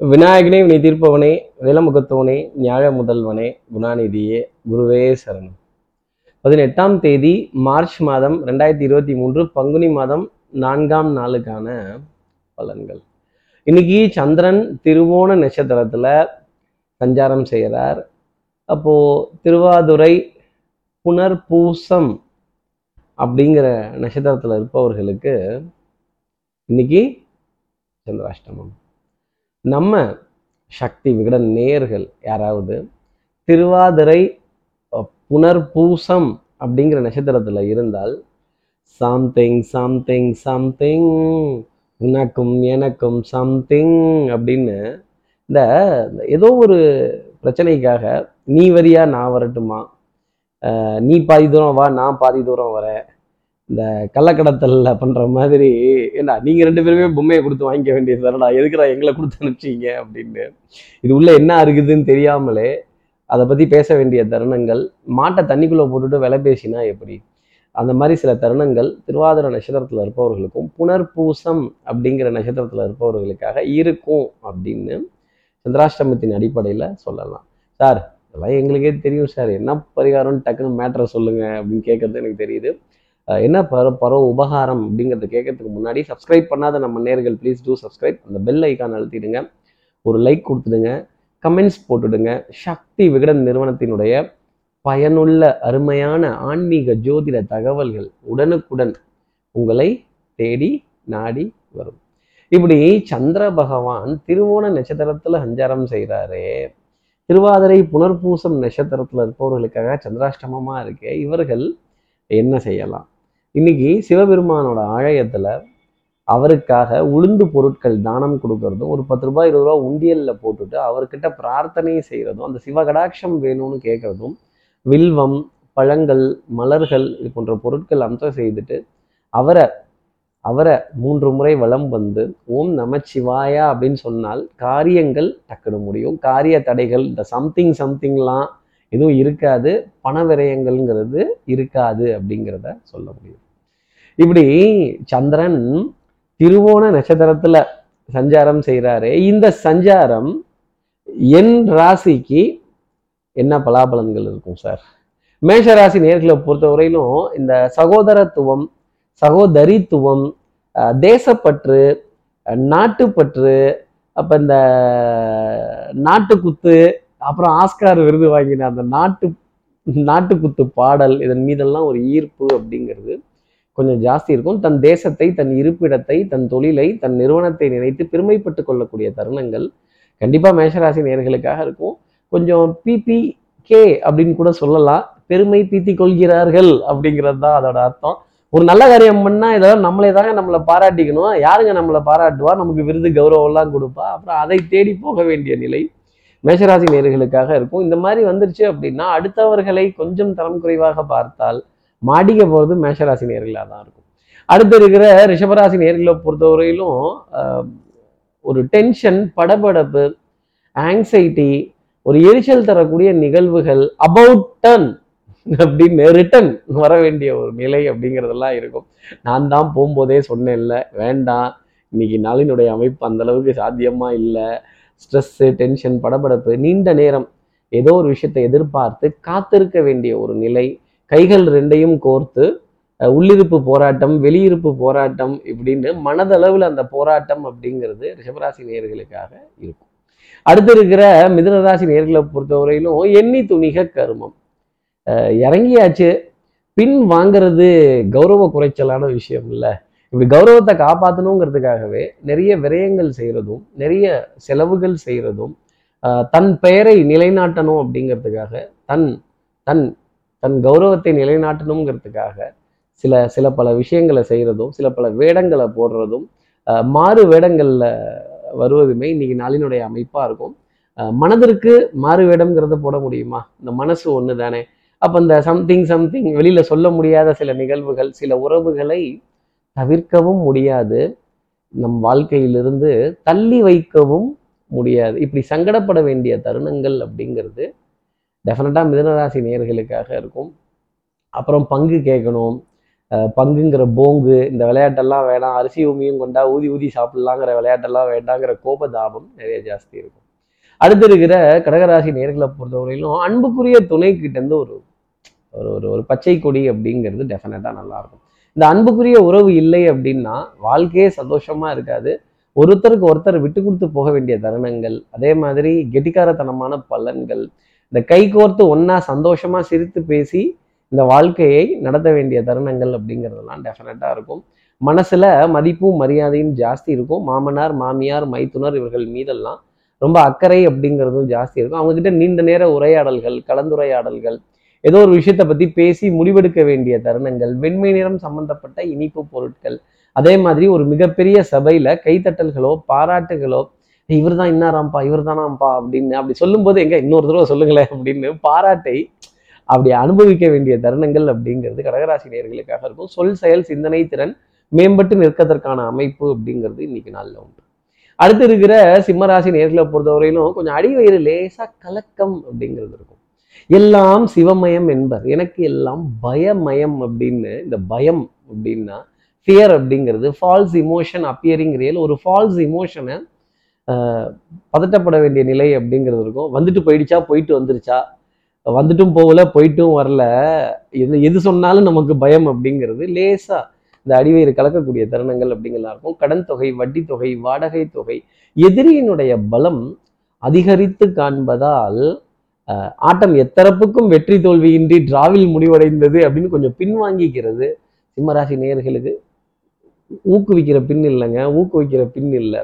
விநாயகனே வினை தீர்ப்பவனே விலமுகத்தவனே ஞாழ முதல்வனே குணாநிதியே குருவே சரணம். பதினெட்டாம் தேதி மார்ச் மாதம் ரெண்டாயிரத்தி இருபத்தி மூன்று பங்குனி மாதம் நான்காம் நாளுக்கான பலன்கள். இன்னைக்கு சந்திரன் திருவோண நட்சத்திரத்தில் சஞ்சாரம் செய்கிறார். அப்போது திருவாதுரை புனர்பூசம் அப்படிங்கிற நட்சத்திரத்தில் இருப்பவர்களுக்கு இன்னைக்கு சந்திராஷ்டமம். நம்ம சக்தி விகடன் நேர்கள் யாராவது திருவாதிரை புனர்பூசம் அப்படிங்கிற நட்சத்திரத்தில் இருந்தால் சம்திங் சம்திங் சம்திங் உனக்கும் எனக்கும் சம்திங் அப்படின்னு இந்த ஏதோ ஒரு பிரச்சனைக்காக நீ வரியா நான் வரட்டுமா? நீ பாதி தூரம் வா நான் பாதி தூரம் வரேன். இந்த கள்ளக்கடத்தலில் பண்ணுற மாதிரி ஏண்டா நீங்கள் ரெண்டு பேருமே பொம்மையை கொடுத்து வாங்கிக்க வேண்டியது தானடா எதுக்குடா எங்களை கொடுத்து அனுப்பிச்சீங்க அப்படின்னு. இது உள்ள என்ன இருக்குதுன்னு தெரியாமலே அதை பற்றி பேச வேண்டிய தருணங்கள் மாட்டை தண்ணிக்குள்ளே போட்டுட்டு விலை பேசினா எப்படி? அந்த மாதிரி சில தருணங்கள் திருவாதிரை நட்சத்திரத்தில் இருப்பவர்களுக்கும் புனர்பூசம் அப்படிங்கிற நட்சத்திரத்தில் இருப்பவர்களுக்காக இருக்கும் அப்படின்னு சந்திராஷ்டமத்தின் அடிப்படையில் சொல்லலாம். சார் இதெல்லாம் எங்களுக்கே தெரியும் சார். என்ன பரிகாரம்னு டக்குன்னு மேட்ரை சொல்லுங்க அப்படின்னு கேட்கறது எனக்கு தெரியுது. என்ன பர பரவ உபகாரம் அப்படிங்கிறத கேட்கறதுக்கு முன்னாடி சப்ஸ்கிரைப் பண்ணாத நம்ம நேர்கள் ப்ளீஸ் டூ சப்ஸ்கிரைப் அந்த பெல் ஐக்கான் அழுத்திடுங்க. ஒரு லைக் கொடுத்துடுங்க. கமெண்ட்ஸ் போட்டுடுங்க. சக்தி விகடன் நிறுவனத்தினுடைய பயனுள்ள அருமையான ஆன்மீக ஜோதிட தகவல்கள் உடனுக்குடன் உங்களை தேடி நாடி வரும். இப்படி சந்திர பகவான் திருவோண நட்சத்திரத்துல சஞ்சாரம் செய்கிறாரே திருவாதிரை புனர்பூசம் நட்சத்திரத்துல இருப்பவர்களுக்காக சந்திராஷ்டமமா இருக்கே. இவர்கள் என்ன செய்யலாம்? இன்னைக்கு சிவபெருமானோட ஆலயத்துல அவருக்காக உளுந்து பொருட்கள் தானம் கொடுக்கறதும் ஒரு பத்து ரூபாய் இருபது ரூபா உண்டியலில் போட்டுட்டு அவர்கிட்ட பிரார்த்தனை செய்கிறதும் அந்த சிவகடாட்சம் வேணும்னு கேட்குறதும் வில்வம் பழங்கள் மலர்கள் இது போன்ற பொருட்கள் அம்சம் செய்துட்டு அவரை அவரை மூன்று முறை வளம் வந்து ஓம் நமச்சிவாயா அப்படின்னு சொன்னால் காரியங்கள் டக்குனு முடியும். காரிய தடைகள் இந்த சம்திங் சம்திங்லாம் எதுவும் இருக்காது. பண விரயங்கள்ங்கிறது இருக்காது அப்படிங்கிறத சொல்ல முடியும். இப்படி சந்திரன் திருவோண நட்சத்திரத்துல சஞ்சாரம் செய்கிறாரு இந்த சஞ்சாரம் என் ராசிக்கு என்ன பலாபலன்கள் இருக்கும் சார்? மேஷ ராசி நேர்களை பொறுத்தவரையிலும் இந்த சகோதரத்துவம் சகோதரித்துவம் தேசப்பற்று நாட்டுப்பற்று அப்போ இந்த நாட்டுக்குத்து அப்புறம் ஆஸ்கார் விருது வாங்கின அந்த நாட்டு நாட்டுக்குத்து பாடல் இதன் மீதெல்லாம் ஒரு ஈர்ப்பு அப்படிங்கிறது கொஞ்சம் ஜாஸ்தி இருக்கும். தன் தேசத்தை தன் இருப்பிடத்தை தன் தொழிலை தன் நிறுவனத்தை நினைத்து பெருமைப்பட்டு கொள்ளக்கூடிய தருணங்கள் கண்டிப்பாக மேஷராசி நேர்களுக்காக இருக்கும். கொஞ்சம் பிபி கே அப்படின்னு கூட சொல்லலாம். பெருமை பீத்தி கொள்கிறார்கள் அப்படிங்கிறது தான் அதோட அர்த்தம். ஒரு நல்ல காரியம் பண்ணால் இதெல்லாம் நம்மளே தாங்க நம்மளை பாராட்டிக்கணும். யாருங்க நம்மளை பாராட்டுவா? நமக்கு விருது கௌரவம்லாம் கொடுப்பா. அப்புறம் அதை தேடி போக வேண்டிய நிலை மேஷராசி நேர்களுக்காக இருக்கும். இந்த மாதிரி வந்துருச்சு அப்படின்னா அடுத்தவர்களை கொஞ்சம் தரம் குறைவாக பார்த்தால் மாடிக்க போகிறது மேஷராசி நேர்களாக தான் இருக்கும். அடுத்து இருக்கிற ரிஷபராசி நேர்களை பொறுத்தவரையிலும் ஒரு டென்ஷன் படபடப்பு ஆங்ஸைட்டி ஒரு எரிச்சல் தரக்கூடிய நிகழ்வுகள் அபவுட் டர்ன் அப்படின்னு ரிட்டன் வர வேண்டிய ஒரு நிலை அப்படிங்கிறதெல்லாம் இருக்கும். நான் தான் போகும்போதே சொன்னேன்ல வேண்டாம். இன்னைக்கு நாளினுடைய அமைப்பு அந்த அளவுக்கு சாத்தியமா இல்லை. ஸ்ட்ரெஸ்ஸு டென்ஷன் படபடப்பு நீண்ட நேரம் ஏதோ ஒரு விஷயத்தை எதிர்பார்த்து காத்திருக்க வேண்டிய ஒரு நிலை. கைகள் ரெண்டையும் கோர்த்து உள்ளிருப்பு போராட்டம் வெளியிருப்பு போராட்டம் இப்படின்னு மனதளவில் அந்த போராட்டம் அப்படிங்கிறது ரிஷபராசி நேர்களுக்காக இருக்கும். அடுத்து இருக்கிற மிதுனராசி நேர்களை பொறுத்தவரையிலும் எண்ணி துணிக கருமம். இறங்கியாச்சு. பின் வாங்குறது கௌரவ குறைச்சலான விஷயம் இல்லை. இப்படி கௌரவத்தை காப்பாற்றணுங்கிறதுக்காகவே நிறைய விரயங்கள் செய்கிறதும் நிறைய செலவுகள் செய்கிறதும் தன் பெயரை நிலைநாட்டணும் அப்படிங்கிறதுக்காக தன் தன் தன் கௌரவத்தை நிலைநாட்டணுங்கிறதுக்காக சில சில பல விஷயங்களை செய்கிறதும் சில பல வேடங்களை போடுறதும் மாறு வேடங்களில் வருவதுமே இன்னைக்கு நாளினுடைய அமைப்பாக இருக்கும். மனதிற்கு மாறு வேடம்ங்கிறத போட முடியுமா? இந்த மனசு ஒன்று தானே அப்போ இந்த சம்திங் சம்திங் வெளியில் சொல்ல முடியாத சில நிகழ்வுகள் சில உறவுகளை தவிர்க்கவும் முடியாது. நம் வாழ்க்கையிலிருந்து தள்ளி வைக்கவும் முடியாது. இப்படி சங்கடப்பட வேண்டிய தருணங்கள் அப்படிங்கிறது டெஃபினட்டாக மிதனராசி நேர்களுக்காக இருக்கும். அப்புறம் பங்கு கேட்கணும். அஹ் பங்குங்கிற போங்கு இந்த விளையாட்டெல்லாம் வேணாம். அரிசி உமியும் கொண்டா ஊதி ஊதி சாப்பிடலாங்கிற விளையாட்டெல்லாம் வேண்டாங்கிற கோபதாபம் நிறைய ஜாஸ்தி இருக்கும். அடுத்து இருக்கிற கடகராசி நேர்களை பொறுத்தவரையிலும் அன்புக்குரிய துணை கிட்ட இருந்து ஒரு ஒரு ஒரு ஒரு பச்சை கொடி அப்படிங்கிறது டெஃபினட்டாக நல்லா இருக்கும் இந்த அன்புக்குரிய உறவு இல்லை அப்படின்னா வாழ்க்கையே சந்தோஷமா இருக்காது. ஒருத்தருக்கு ஒருத்தர் விட்டு கொடுத்து போக வேண்டிய தருணங்கள் அதே மாதிரி கெட்டிக்காரத்தனமான பலன்கள் இந்த கை கோர்த்து ஒண்ணா சந்தோஷமா சிரித்து பேசி இந்த வாழ்க்கையை நடத்த வேண்டிய தருணங்கள் அப்படிங்கிறதெல்லாம் டெஃபினட்டாக இருக்கும். மனசுல மதிப்பும் மரியாதையும் ஜாஸ்தி இருக்கும். மாமனார் மாமியார் மைத்துனர் இவர்கள் மீதெல்லாம் ரொம்ப அக்கறை அப்படிங்கிறதும் ஜாஸ்தி இருக்கும். அவங்ககிட்ட நீண்ட நேர உரையாடல்கள் கலந்துரையாடல்கள் ஏதோ ஒரு விஷயத்தை பத்தி பேசி முடிவெடுக்க வேண்டிய தருணங்கள் வெண்மை நிறம் சம்பந்தப்பட்ட இனிப்பு பொருட்கள் அதே மாதிரி ஒரு மிகப்பெரிய சபையில கைத்தட்டல்களோ பாராட்டுகளோ இவர் தான் இன்னாராம்ப்பா இவர் தானாம்ப்பா அப்படின்னு அப்படி சொல்லும்போது எங்க இன்னொரு தடவை சொல்லுங்களேன் அப்படின்னு பாராட்டை அப்படி அனுபவிக்க வேண்டிய தருணங்கள் அப்படிங்கிறது கடகராசி நேர்களுக்காக இருக்கும். சொல் செயல் சிந்தனை திறன் மேம்பட்டு நிற்கதற்கான அமைப்பு அப்படிங்கிறது இன்னைக்கு நாளில் உண்டு. அடுத்து இருக்கிற சிம்மராசி நேர்களை பொறுத்தவரையிலும் கொஞ்சம் அடிவயிறு லேசா கலக்கம் அப்படிங்கிறது இருக்கும். எல்லாம் சிவமயம் என்பர். எனக்கு எல்லாம் பயமயம் அப்படின்னு இந்த பயம் அப்படின்னா ஃபியர் அப்படிங்கிறது ஃபால்ஸ் இமோஷன் அப்பியரிங் ரியல் ஒரு ஃபால்ஸ் இமோஷனை பதட்டப்பட வேண்டிய நிலை அப்படிங்கிறது இருக்கும். வந்துட்டு போயிடுச்சா? போயிட்டு வந்துருச்சா? வந்துட்டும் போகல போயிட்டும் வரல. எது எது சொன்னாலும் நமக்கு பயம் அப்படிங்கிறது லேசாக இந்த அடிவயிறு கலக்கக்கூடிய தருணங்கள் அப்படிங்கலாம் இருக்கும். கடன் தொகை வட்டி தொகை வாடகை தொகை எதிரியினுடைய பலம் அதிகரித்து காண்பதால் ஆட்டம் எத்தரப்புக்கும் வெற்றி தோல்வியின்றி டிராவில் முடிவடைந்தது அப்படின்னு கொஞ்சம் பின்வாங்கிக்கிறது. சிம்மராசி நேர்களுக்கு ஊக்குவிக்கிற பின் இல்லைங்க. ஊக்குவிக்கிற பின் இல்லை.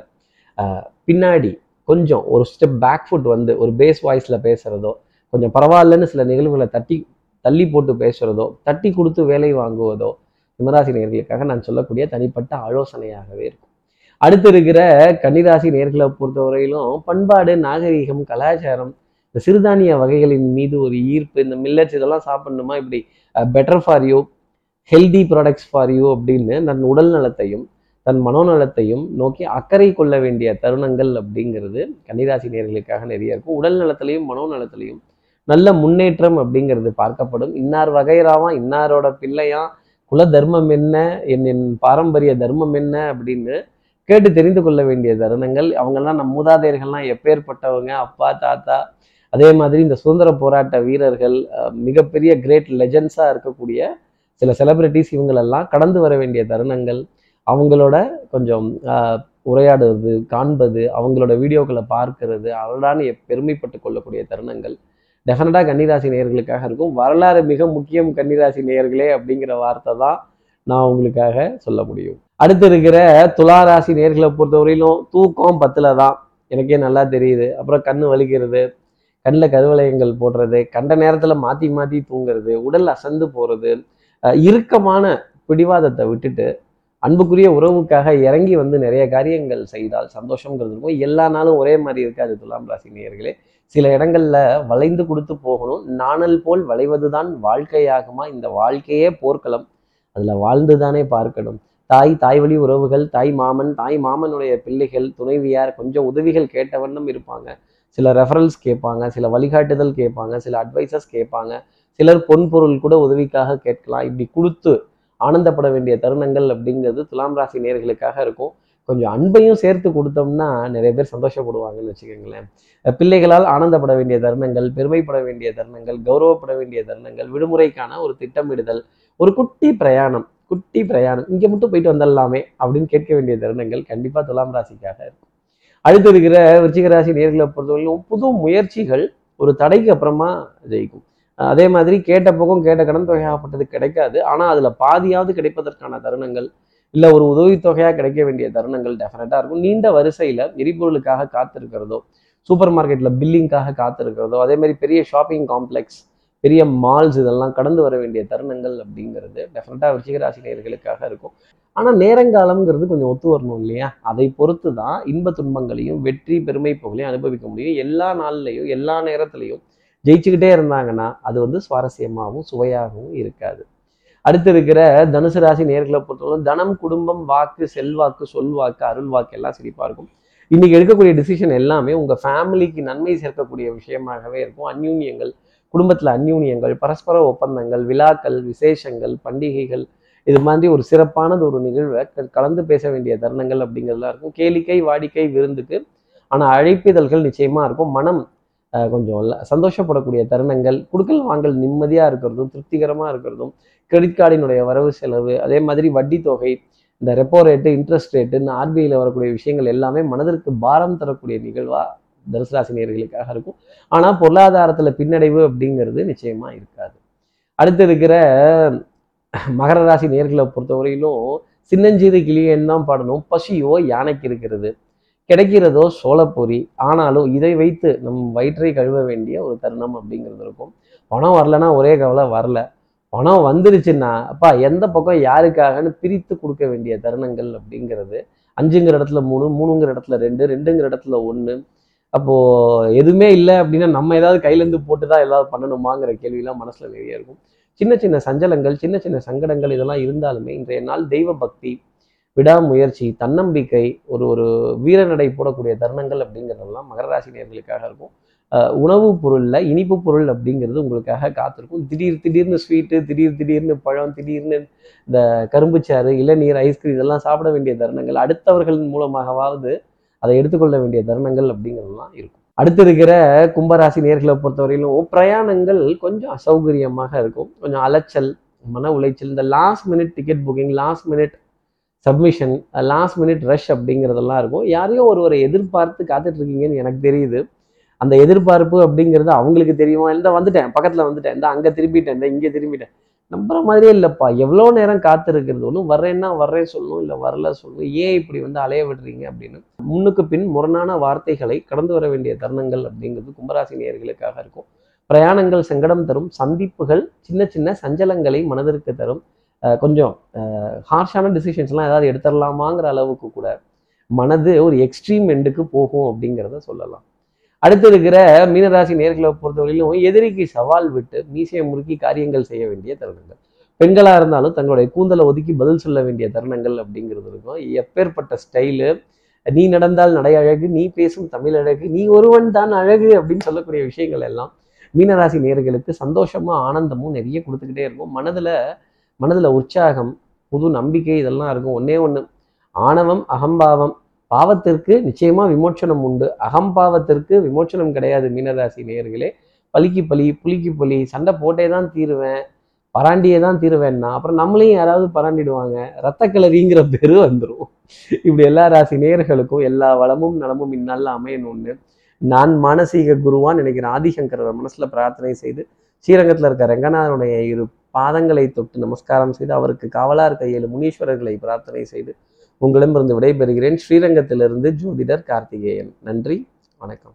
பின்னாடி கொஞ்சம் ஒரு ஸ்டெப் பேக் ஃபுட் வந்து ஒரு பேஸ் வாய்ஸில் பேசுகிறதோ கொஞ்சம் பரவாயில்லன்னு சில நிகழ்வுகளை தட்டி தள்ளி போட்டு பேசுகிறதோ தட்டி கொடுத்து வேலை வாங்குவதோ சிம்மராசி நேர்களுக்காக நான் சொல்லக்கூடிய தனிப்பட்ட ஆலோசனையாகவே இருக்கும். அடுத்து இருக்கிற கன்னிராசி நேர்களை பொறுத்தவரையிலும் பண்பாடு நாகரீகம் கலாச்சாரம் இந்த சிறுதானிய வகைகளின் மீது ஒரு ஈர்ப்பு இந்த மில்லட்ஸ் இதெல்லாம் சாப்பிடணுமா? இப்படி better for you healthy products for you அப்படின்னு தன் உடல் நலத்தையும் தன் மனோநலத்தையும் நோக்கி அக்கறை கொள்ள வேண்டிய தருணங்கள் அப்படிங்கிறது கன்னிராசி நேர்களுக்காக நிறைய இருக்கும். உடல் நலத்திலையும் மனோநலத்திலையும் நல்ல முன்னேற்றம் அப்படிங்கிறது பார்க்கப்படும். இன்னார் வகைராவா? இன்னாரோட பிள்ளையா? குல தர்மம் என்ன? என் என் பாரம்பரிய தர்மம் என்ன? அப்படின்னு கேட்டு தெரிந்து கொள்ள வேண்டிய தருணங்கள். அவங்கெல்லாம் நம் மூதாதையர்கள்லாம் எப்பேற்பட்டவங்க? அப்பா தாத்தா. அதே மாதிரி இந்த சுதந்திர போராட்ட வீரர்கள் மிகப்பெரிய கிரேட் லெஜண்ட்ஸாக இருக்கக்கூடிய சில செலிபிரிட்டிஸ் இவங்களெல்லாம் கடந்து வர வேண்டிய தருணங்கள். அவங்களோட கொஞ்சம் உரையாடுவது காண்பது அவங்களோட வீடியோக்களை பார்க்கறது அவளான பெருமைப்பட்டு கொள்ளக்கூடிய தருணங்கள். டெஃபினட்டாக கன்னிராசி நேயர்களுக்காக இருக்கும். வரலாறு மிக முக்கியம் கன்னிராசி நேயர்களே அப்படிங்கிற வார்த்தை தான் நான் உங்களுக்காக சொல்ல முடியும். அடுத்து இருக்கிற துளாராசி நேர்களை பொறுத்தவரையிலும் தூக்கம் பத்தில் தான். எனக்கே நல்லா தெரியுது. அப்புறம் கண் வலிக்கிறது கண்ணில் கருவலயங்கள் போடுறது கண்ட நேரத்தில் மாற்றி மாற்றி தூங்குறது உடல் அசந்து போகிறது இறுக்கமான பிடிவாதத்தை விட்டுட்டு அன்புக்குரிய உறவுக்காக இறங்கி வந்து நிறைய காரியங்கள் செய்தால் சந்தோஷங்கிறது இருக்கும். எல்லா நாளும் ஒரே மாதிரி இருக்காது துலாம் ராசி நேயர்களே. சில இடங்கள்ல வளைந்து கொடுத்து போகணும். நாணல் போல் வளைவதுதான் வாழ்க்கையாகுமா? இந்த வாழ்க்கையே போர்க்களம். அதுல வாழ்ந்து தானே பார்க்கணும். தாய் தாய் வழி உறவுகள் தாய் மாமன் தாய் மாமனுடைய பிள்ளைகள் துணைவியார் கொஞ்சம் உதவிகள் கேட்ட வண்ணம் இருப்பாங்க. சில ரெஃபரல்ஸ் கேட்பாங்க. சில வழிகாட்டுதல் கேட்பாங்க. சில அட்வைசஸ் கேட்பாங்க. சிலர் பொன் பொருள் கூட உதவிக்காக கேட்கலாம். இப்படி கொடுத்து ஆனந்தப்பட வேண்டிய தருணங்கள் அப்படிங்கிறது துலாம் ராசி நேர்களுக்காக இருக்கும். கொஞ்சம் அன்பையும் சேர்த்து கொடுத்தோம்னா நிறைய பேர் சந்தோஷப்படுவாங்கன்னு வச்சுக்கோங்களேன். பிள்ளைகளால் ஆனந்தப்பட வேண்டிய தருணங்கள் பெருமைப்பட வேண்டிய தருணங்கள் கௌரவப்பட வேண்டிய தருணங்கள் விடுமுறைக்கான ஒரு திட்டமிடுதல் ஒரு குட்டி பிரயாணம் குட்டி பிரயாணம் இங்கே மட்டும் போயிட்டு வந்துடலாமே அப்படின்னு கேட்க வேண்டிய தருணங்கள் கண்டிப்பாக துலாம் ராசிக்காக இருக்கும். அடுத்து இருக்கிற விருச்சிக ராசி நேர்களை பொறுத்தவரையிலும் புது முயற்சிகள் ஒரு தடைக்கு அப்புறமா ஜெயிக்கும். அதே மாதிரி கேட்ட பக்கம் கேட்ட கடன் தொகையாகப்பட்டது கிடைக்காது. ஆனால் அதில் பாதியாவது கிடைப்பதற்கான தருணங்கள் இல்லை ஒரு உதவித்தொகையாக கிடைக்க வேண்டிய தருணங்கள் டெஃபினட்டாக இருக்கும். நீண்ட வரிசையில் எரிபொருளுக்காக காத்திருக்கிறதோ சூப்பர் மார்க்கெட்டில் பில்லிங்காக காத்திருக்கிறதோ அதே மாதிரி பெரிய ஷாப்பிங் காம்ப்ளெக்ஸ் பெரிய மால்ஸ் இதெல்லாம் கடந்து வர வேண்டிய தருணங்கள் அப்படிங்கிறது டெஃபினட்டாக விருச்சிக நேர்களுக்காக இருக்கும். ஆனால் நேரங்காலம்ங்கிறது கொஞ்சம் ஒத்து வரணும் இல்லையா? அதை பொறுத்து தான் இன்ப துன்பங்களையும் வெற்றி பெருமை புகழையும் அனுபவிக்க முடியும். எல்லா நாள்லையும் எல்லா நேரத்துலையும் ஜெயிச்சுக்கிட்டே இருந்தாங்கன்னா அது வந்து சுவாரஸ்யமாகவும் சுவையாகவும் இருக்காது. அடுத்து இருக்கிற தனுசு ராசி நேர்களை பொறுத்தவரை தனம் குடும்பம் வாக்கு செல்வாக்கு சொல்வாக்கு அருள் வாக்கு எல்லாம் சிரிப்பாக இருக்கும். இன்னைக்கு எடுக்கக்கூடிய டிசிஷன் எல்லாமே உங்க ஃபேமிலிக்கு நன்மை சேர்க்கக்கூடிய விஷயமாகவே இருக்கும். அந்யூன்யங்கள் குடும்பத்துல அந்யூன்யங்கள் பரஸ்பர ஒப்பந்தங்கள் விழாக்கள் விசேஷங்கள் பண்டிகைகள் இது மாதிரி ஒரு சிறப்பானது ஒரு நிகழ்வை கலந்து பேச வேண்டிய தருணங்கள் அப்படிங்கிறதுலாம் இருக்கும். கேளிக்கை வாடிக்கை விருந்துக்கு ஆனால் அழைப்பிதழ்கள் நிச்சயமா இருக்கும். மனம் கொஞ்சம் சந்தோஷப்படக்கூடிய தருணங்கள் குடுக்கல் வாங்கல் நிம்மதியாக இருக்கிறதும் திருப்திகரமாக இருக்கிறதும் கிரெடிட் கார்டினுடைய வரவு செலவு அதே மாதிரி வட்டி தொகை இந்த ரெப்போ ரேட்டு இன்ட்ரெஸ்ட் ரேட்டுன்னு ஆர்பிஐயில் வரக்கூடிய விஷயங்கள் எல்லாமே மனதிற்கு பாரம் தரக்கூடிய நிகழ்வாக தனுசு நேர்களுக்காக இருக்கும். ஆனால் பொருளாதாரத்தில் பின்னடைவு அப்படிங்கிறது நிச்சயமாக இருக்காது. அடுத்து இருக்கிற மகர ராசி நேர்களை பொறுத்தவரையிலும் சின்னஞ்சீறு கிளியன் தான் பாடணும். பசியோ யானைக்கு இருக்கிறது. கிடைக்கிறதோ சோளப்பொரி ஆனாலும் இதை வைத்து நம் வயிற்றை கழுவ வேண்டிய ஒரு தருணம் அப்படிங்கிறது இருக்கும். பணம் வரலன்னா ஒரே கவலை வரல. பணம் வந்துருச்சுன்னா அப்பா எந்த பக்கம் யாருக்காகன்னு பிரித்து கொடுக்க வேண்டிய தருணங்கள் அப்படிங்கிறது அஞ்சுங்கிற இடத்துல மூணு மூணுங்கிற இடத்துல ரெண்டு ரெண்டுங்கிற இடத்துல ஒன்று அப்போது எதுவுமே இல்லை அப்படின்னா நம்ம ஏதாவது கையிலேருந்து போட்டு தான் ஏதாவது பண்ணணுமாங்கிற கேள்வியெல்லாம் மனசில் நிறைய இருக்கும். சின்ன சின்ன சஞ்சலங்கள் சின்ன சின்ன சங்கடங்கள் இதெல்லாம் இருந்தாலுமே இன்றைய நாள் தெய்வ பக்தி விடாமுயற்சி தன்னம்பிக்கை ஒரு ஒரு வீரநடை போடக்கூடிய தருணங்கள் அப்படிங்கிறதெல்லாம் மகர ராசி நேர்களுக்காக இருக்கும் அஹ் உணவுப் இனிப்பு பொருள் அப்படிங்கிறது உங்களுக்காக காத்திருக்கும். திடீர் திடீர்னு ஸ்வீட்டு திடீர் திடீர்னு பழம் திடீர்னு இந்த கரும்புச்சாறு இளநீர் ஐஸ்கிரீம் இதெல்லாம் சாப்பிட வேண்டிய தருணங்கள் அடுத்தவர்களின் மூலமாகவாவது அதை எடுத்துக்கொள்ள வேண்டிய தருணங்கள் அப்படிங்கிறதெல்லாம் இருக்கும். அடுத்து இருக்கிற கும்பராசி நேர்களை பொறுத்தவரையிலும் பிரயாணங்கள் கொஞ்சம் அசௌகரியமாக இருக்கும். கொஞ்சம் அலைச்சல் மன உளைச்சல் இந்த last minute ticket booking last minute submission last minute rush அப்படிங்கிறதெல்லாம் இருக்கும். யாரையும் ஒருவரை எதிர்பார்த்து காத்துட்ருக்கீங்கன்னு எனக்கு தெரியுது. அந்த எதிர்பார்ப்பு அப்படிங்கிறது அவங்களுக்கு தெரியுமா? இந்த வந்துட்டேன் பக்கத்தில் வந்துட்டேன் இந்த அங்கே திரும்பிட்டேன் இந்த இங்கே திரும்பிட்டேன். நம்புற மாதிரியே இல்லைப்பா. எவ்வளோ நேரம் காத்திருக்கிறது? ஒன்றும் வர்றேன்னா வர்றேன் சொல்லணும் இல்லை வரல சொல்லணும். ஏன் இப்படி வந்து அலைய விடுறீங்க அப்படின்னு. முன்னுக்கு பின் முரணான வார்த்தைகளை கடந்து வர வேண்டிய தருணங்கள் அப்படிங்கிறது கும்பராசி நேர்களுக்காக இருக்கும். பிரயாணங்கள் சங்கடம் தரும். சந்திப்புகள் சின்ன சின்ன சஞ்சலங்களை மனதிற்கு தரும். கொஞ்சம் ஹார்ஷான டிசிஷன்ஸ்லாம் ஏதாவது எடுத்துடலாமாங்கிற அளவுக்கு கூட மனது ஒரு எக்ஸ்ட்ரீம் எண்டுக்கு போகும் அப்படிங்கிறத சொல்லலாம். அடுத்து இருக்கிற மீனராசி நேர்களை பொறுத்தவரையிலும் எதிரிக்கு சவால் விட்டு மீசையை முறுக்கி காரியங்கள் செய்ய வேண்டிய தருணங்கள். பெண்களாக இருந்தாலும் தங்களுடைய கூந்தலை ஒதுக்கி பதில் சொல்ல வேண்டிய தருணங்கள் அப்படிங்கிறது இருக்கும். எப்பேற்பட்ட ஸ்டைலு நீ நடந்தால் நடை அழகு நீ பேசும் தமிழ் அழகு நீ ஒருவன் தான் அழகு அப்படின்னு சொல்லக்கூடிய விஷயங்கள் எல்லாம் மீனராசி நேர்களுக்கு சந்தோஷமும் ஆனந்தமும் நிறைய கொடுத்துக்கிட்டே இருக்கும். மனதில் மனதில் உற்சாகம் புது நம்பிக்கை இதெல்லாம் இருக்கும். ஒன்னே ஒன்று ஆணவம் அகம்பாவம். பாவத்திற்கு நிச்சயமா விமோச்சனம் உண்டு. அகம்பாவத்திற்கு விமோச்சனம் கிடையாது மீனராசி நேயர்களே. பலிக்கு பலி புலிக்கு பலி சண்டை போட்டே தான் தீருவேன் பராண்டியே தான் தீருவேன்னா அப்புறம் நம்மளையும் யாராவது பராண்டிடுவாங்க. ரத்த கிளறிங்கிற பேரு வந்துடும் இப்படி எல்லா ராசி நேயர்களுக்கும் எல்லா வளமும் நலமும் இந்நாளில் அமையணும்னு நான் மானசீக குருவான் நினைக்கிறேன். ஆதிசங்கரர் மனசில் பிரார்த்தனை செய்து ஸ்ரீரங்கத்தில் இருக்க ரங்கநாதனுடைய இரு பாதங்களை தொட்டு நமஸ்காரம் செய்து அவருக்கு காவலார் கையில் முனீஸ்வரர்களை பிரார்த்தனை செய்து உங்களிடமிருந்து விடைபெறுகிறேன். ஸ்ரீரங்கத்திலிருந்து ஜோதிடர் கார்த்திகேயன். நன்றி. வணக்கம்.